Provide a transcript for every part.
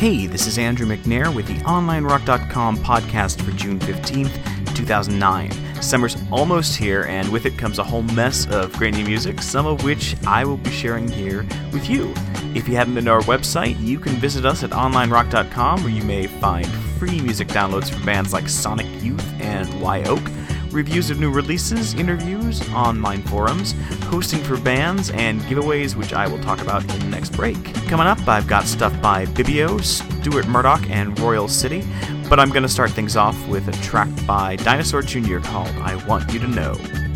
Hey, this is Andrew McNair with the OnlineRock.com podcast for June 15th, 2009. Summer's almost here, and with it comes a whole mess of great new music, some of which I will be sharing here with you. If you haven't been to our website, you can visit us at OnlineRock.com where you may find free music downloads from bands like Sonic Youth and Wye Oak reviews of new releases, interviews, online forums, hosting for bands, and giveaways, which I will talk about in the next break. Coming up, I've got stuff by Bibio, Stuart Murdoch, and Royal City, but I'm going to start things off with a track by Dinosaur Jr. called I Want You to Know.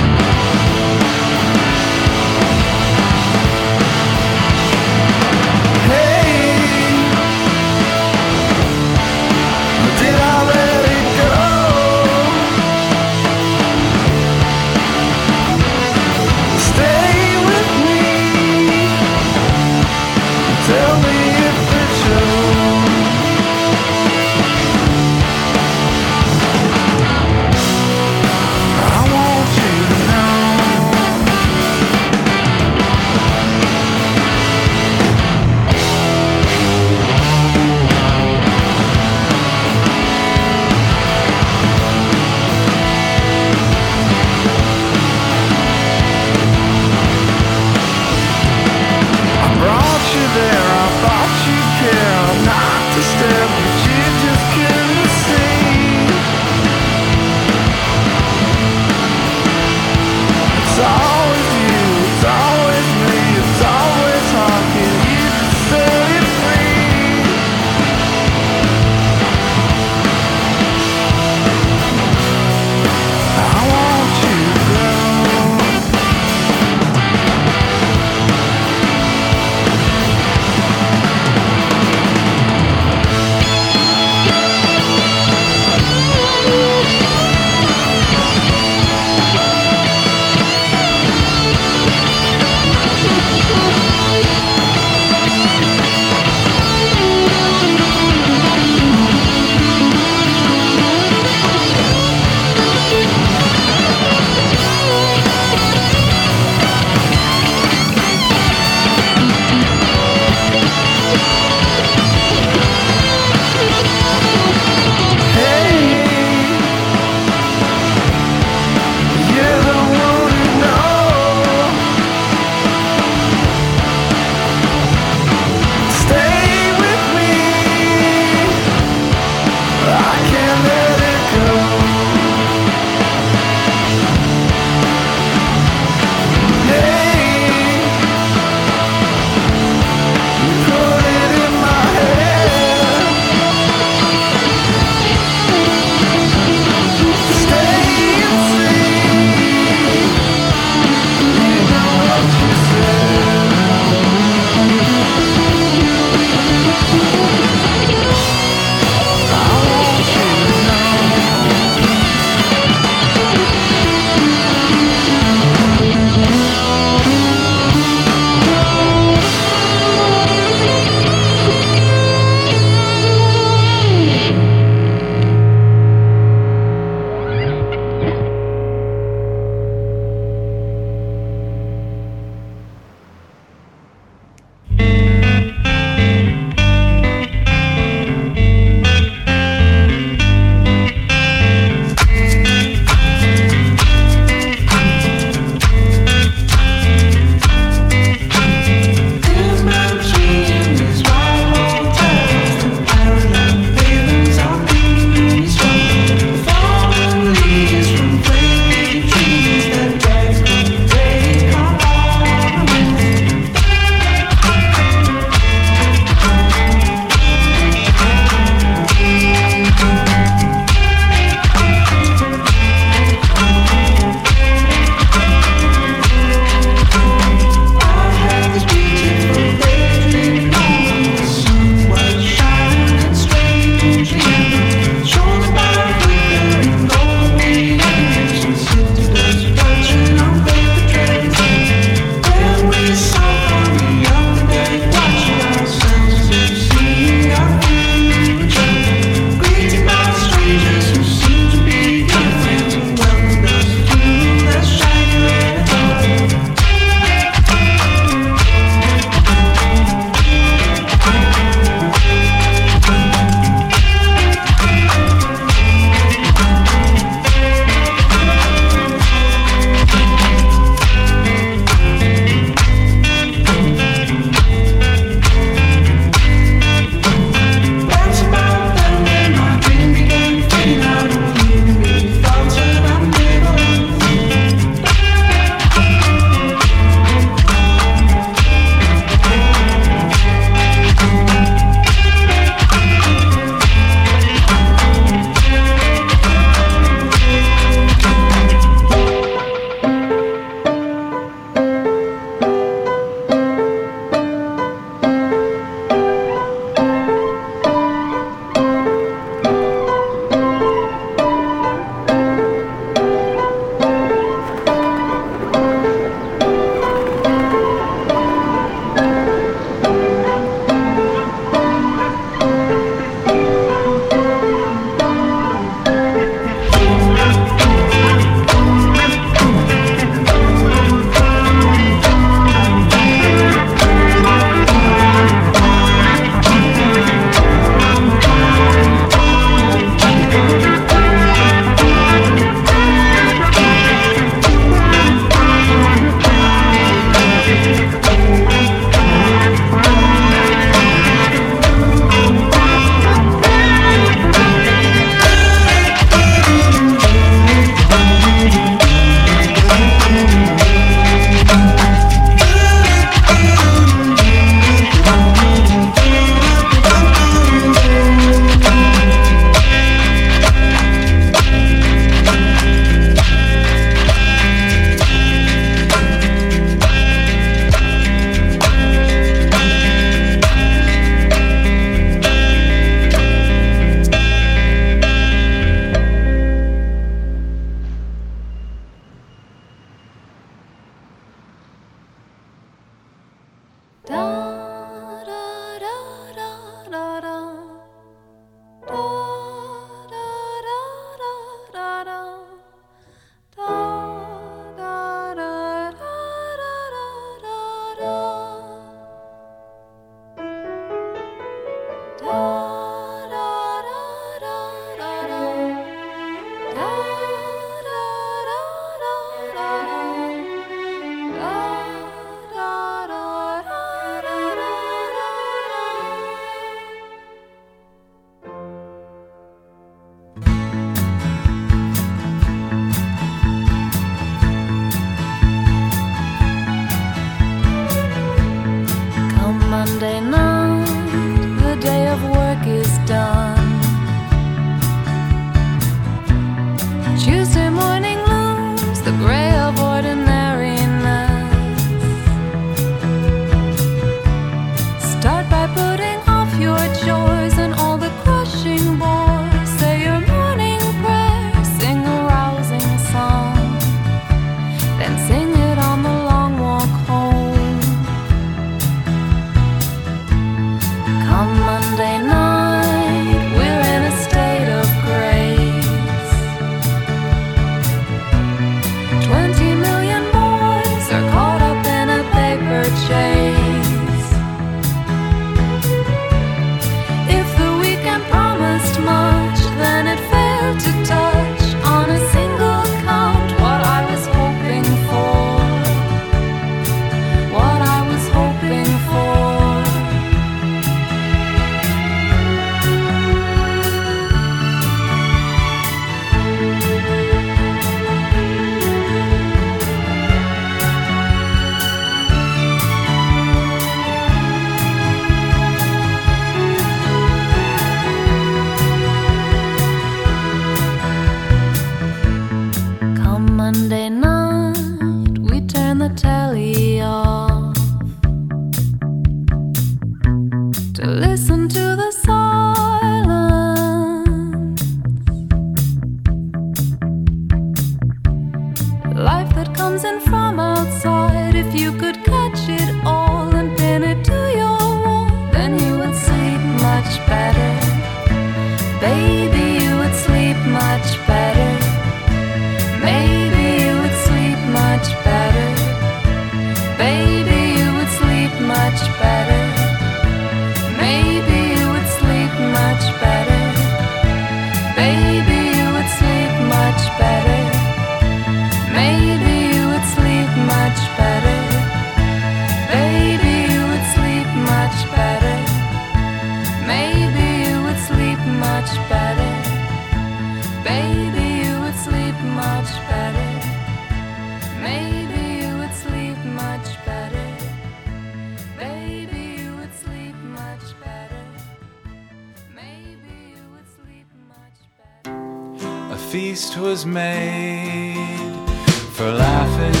For laughing.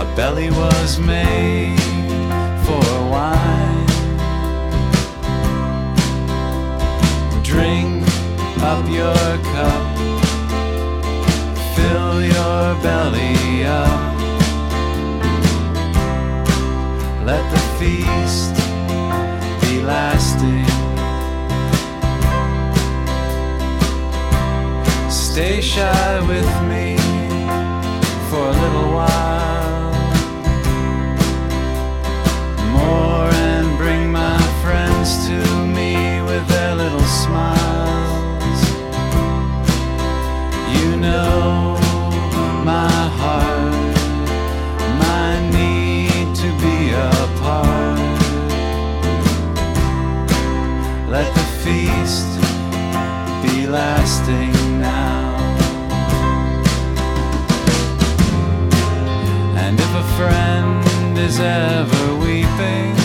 A belly was made for wine. Drink up your cup, fill your belly up. Let the feast Stay shy with me for a little while more and bring my friends to me with their little smiles. You know friend is ever weeping,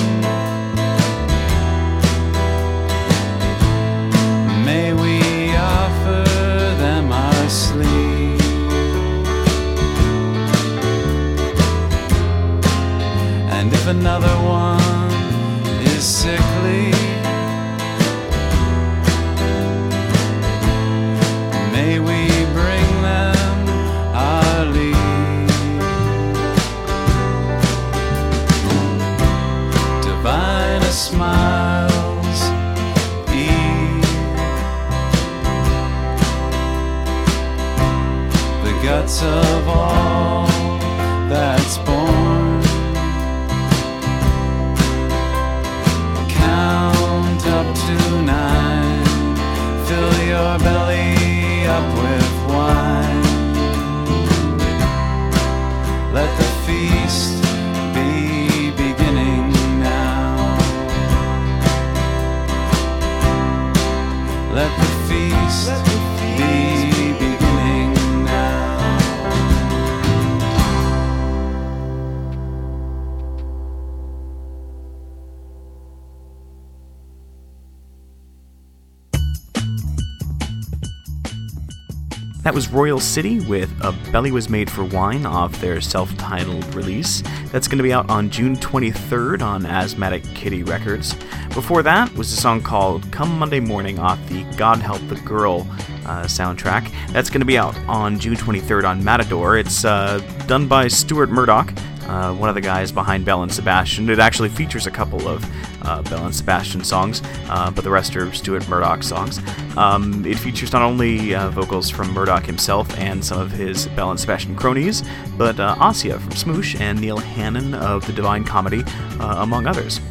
That was Royal City with A Belly Was Made for Wine off their self titled release. That's going to be out on June 23rd on Asthmatic Kitty Records. Before that was a song called Come Monday Morning off the God Help the Girl uh, soundtrack. That's going to be out on June 23rd on Matador. It's uh, done by Stuart Murdoch. Uh, one of the guys behind Belle and Sebastian. It actually features a couple of uh, Belle and Sebastian songs, uh, but the rest are Stuart Murdoch songs. Um, it features not only uh, vocals from Murdoch himself and some of his Belle and Sebastian cronies, but uh, Asya from Smoosh and Neil Hannon of The Divine Comedy, uh, among others.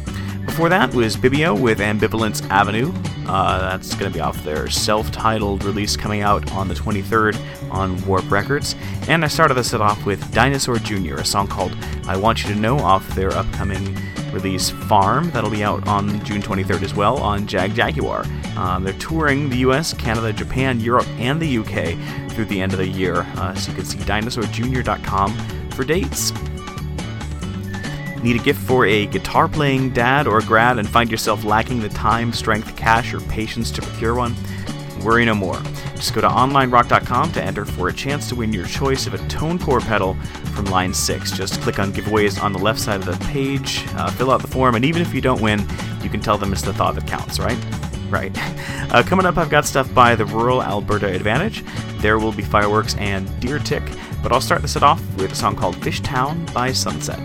Before that was Bibio with Ambivalence Avenue. Uh, that's going to be off their self titled release coming out on the 23rd on Warp Records. And I started this set off with Dinosaur Jr., a song called I Want You to Know off their upcoming release Farm. That'll be out on June 23rd as well on Jagjaguwar. Um, they're touring the US, Canada, Japan, Europe, and the UK through the end of the year. Uh, so you can see dinosaurjr.com for dates. Need a gift for a guitar playing dad or grad and find yourself lacking the time, strength, cash, or patience to procure one? Worry no more. Just go to onlinerock.com to enter for a chance to win your choice of a ToneCore pedal from Line 6. Just click on giveaways on the left side of the page, uh, fill out the form, and even if you don't win, you can tell them it's the thought that counts, right? Right. Uh, coming up, I've got stuff by the Rural Alberta Advantage. There will be fireworks and deer tick, but I'll start this set off with a song called Fishtown by Sunset.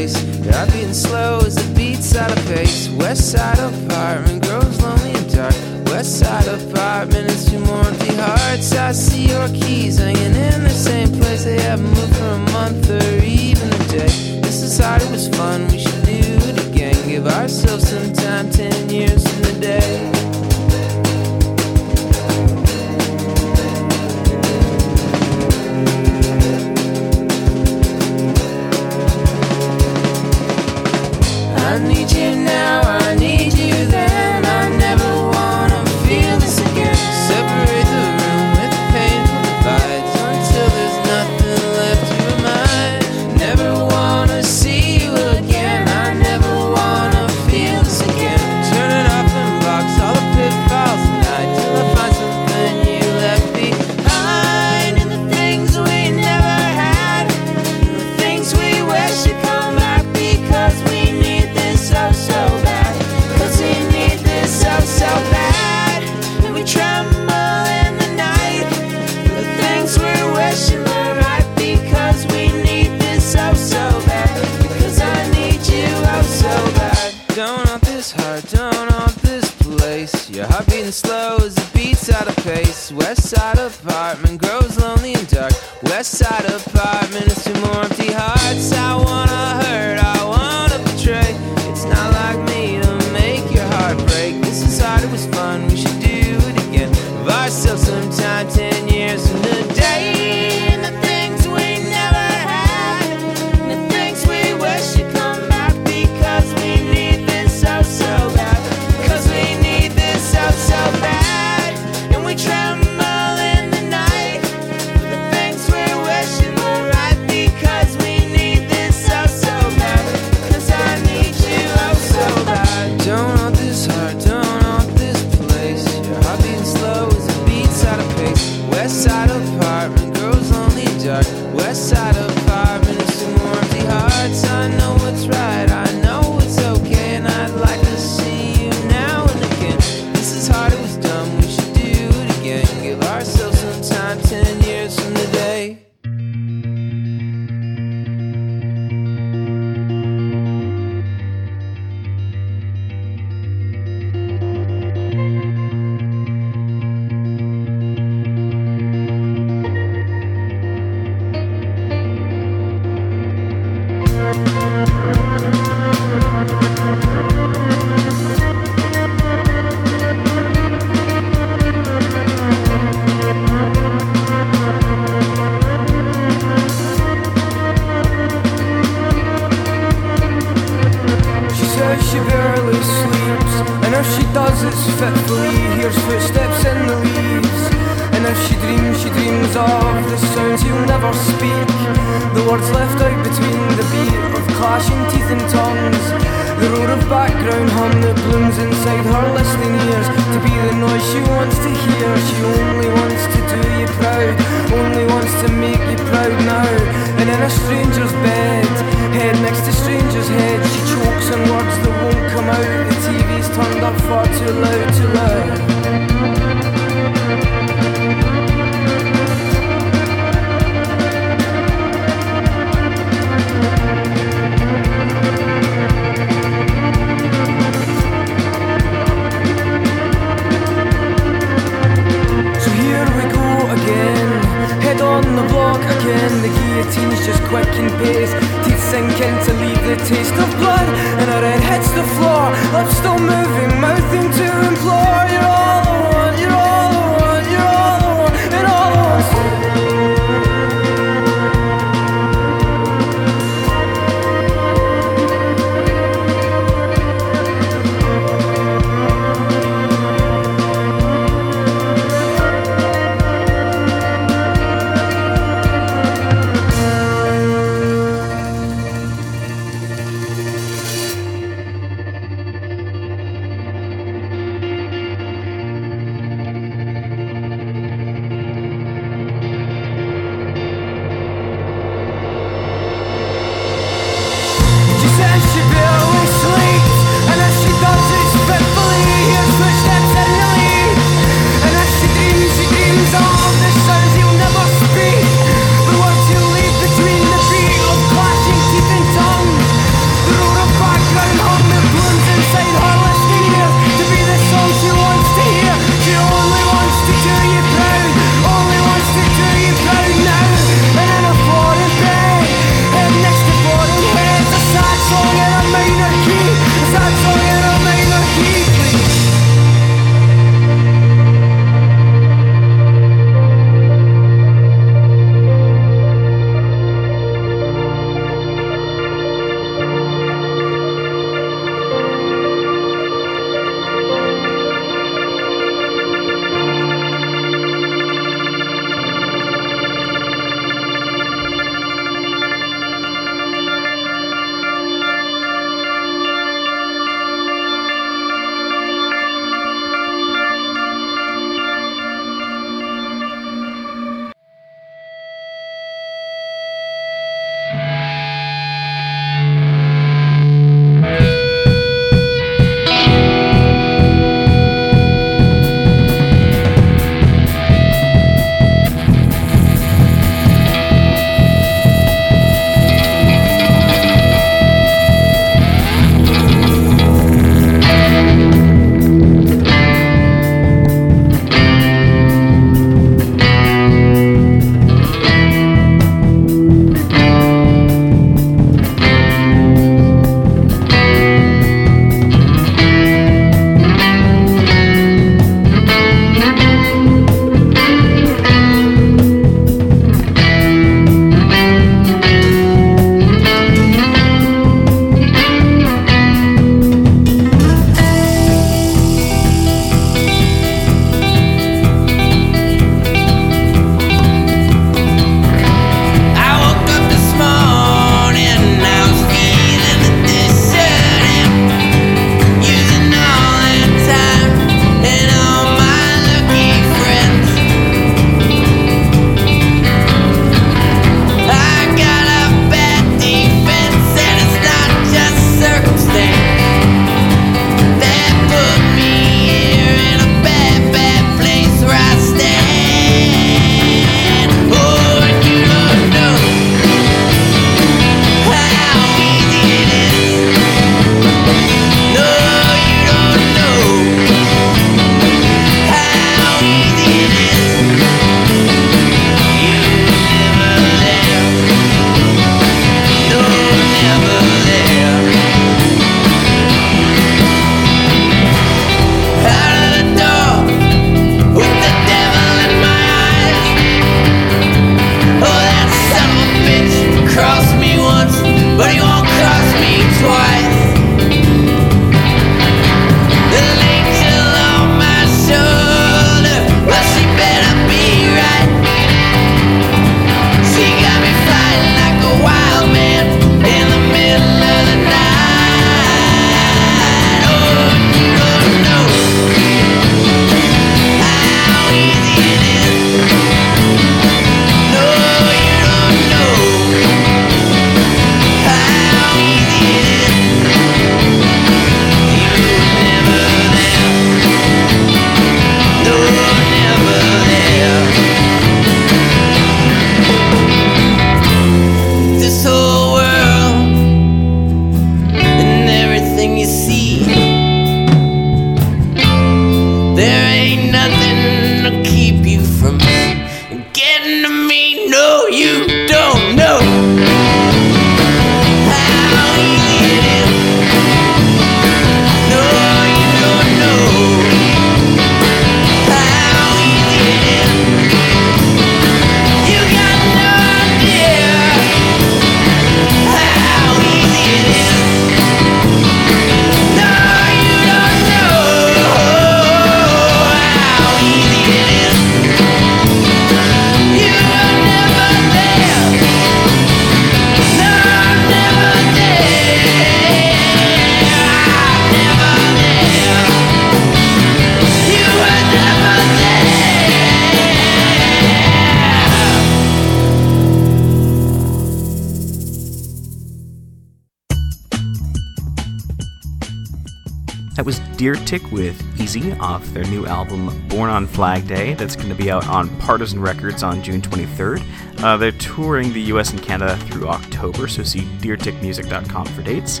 Deer Tick with Easy off their new album Born on Flag Day. That's going to be out on Partisan Records on June 23rd. Uh, they're touring the US and Canada through October, so see deertickmusic.com for dates.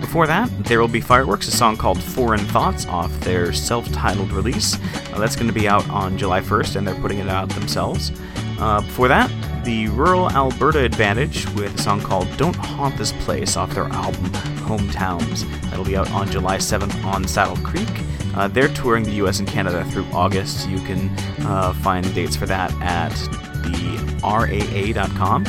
Before that, There Will Be Fireworks, a song called Foreign Thoughts off their self titled release. Uh, that's going to be out on July 1st, and they're putting it out themselves. Uh, before that, the Rural Alberta Advantage with a song called Don't Haunt This Place off their album Hometowns. That'll be out on July 7th on Saddle Creek. Uh, they're touring the US and Canada through August. You can uh, find dates for that at the RAA.com.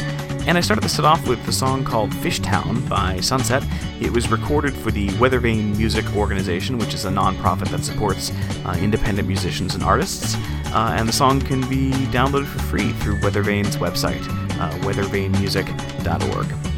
And I started set off with the song called Fishtown by Sunset. It was recorded for the Weathervane Music Organization, which is a nonprofit that supports uh, independent musicians and artists. Uh, and the song can be downloaded for free through Weathervane's website, uh, weathervanemusic.org.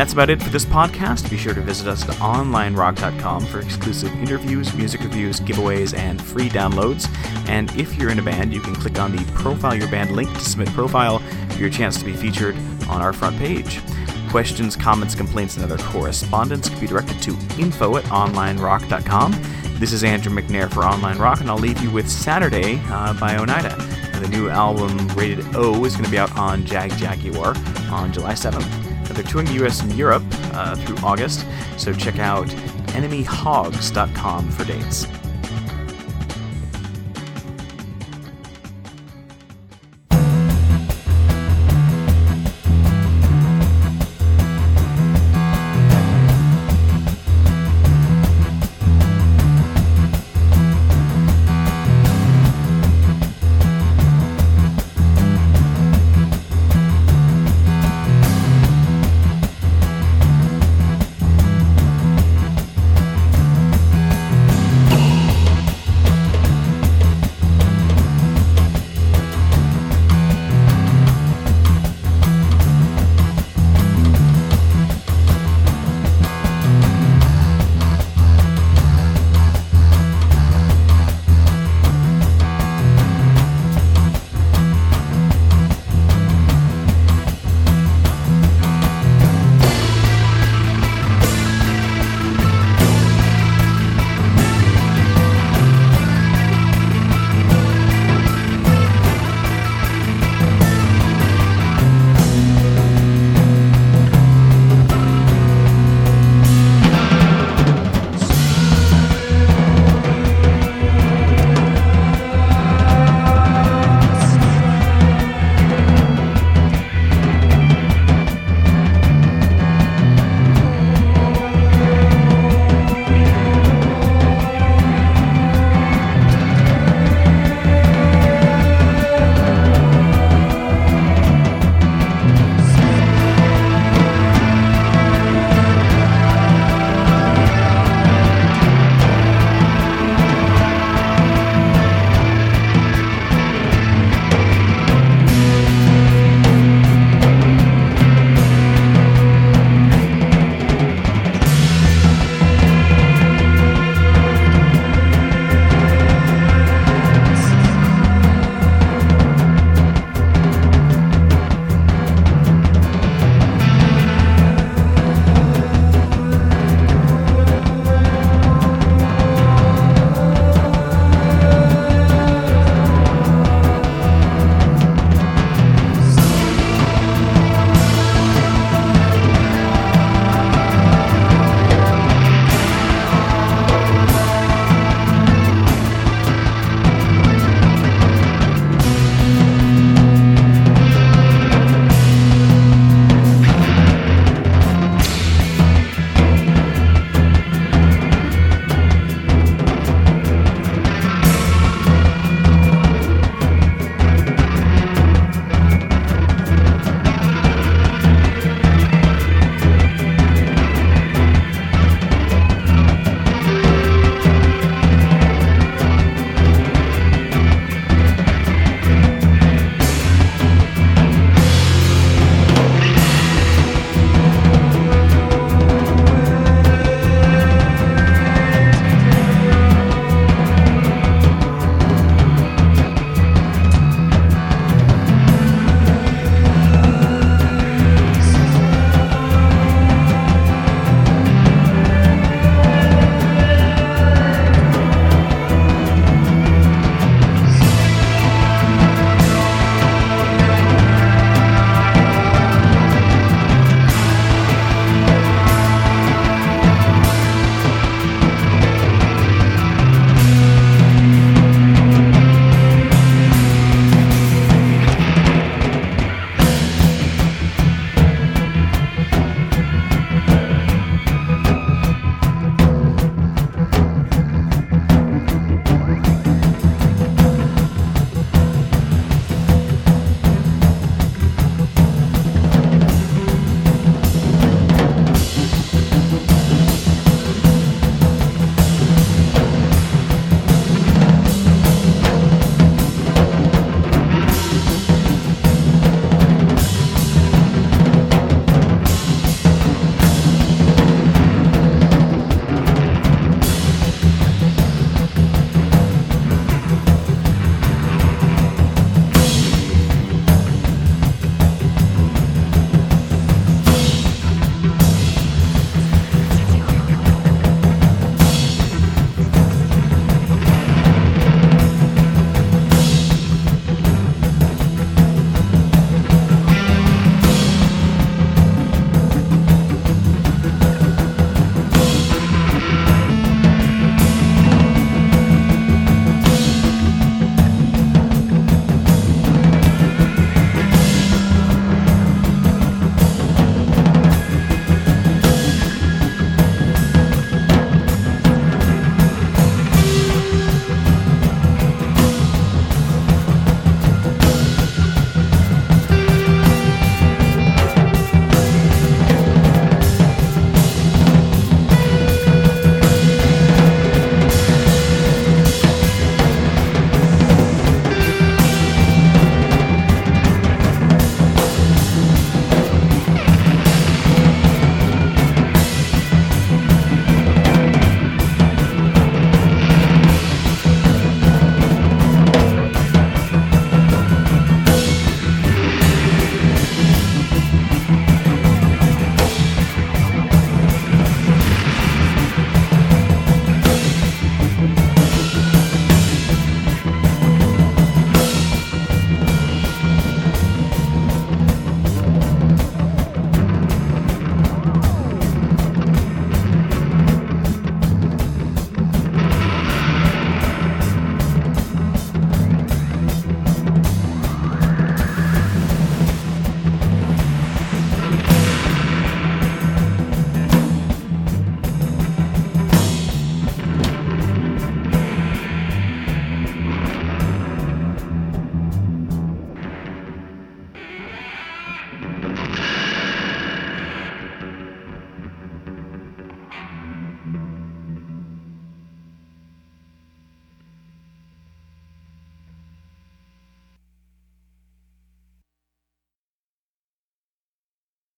That's about it for this podcast. Be sure to visit us at onlinerock.com for exclusive interviews, music reviews, giveaways, and free downloads. And if you're in a band, you can click on the Profile Your Band link to submit profile for your chance to be featured on our front page. Questions, comments, complaints, and other correspondence can be directed to info at onlinerock.com. This is Andrew McNair for Online Rock, and I'll leave you with Saturday uh, by Oneida. The new album, Rated O, is going to be out on Jagjaguwar on July 7th. They're touring the US and Europe uh, through August, so check out enemyhogs.com for dates.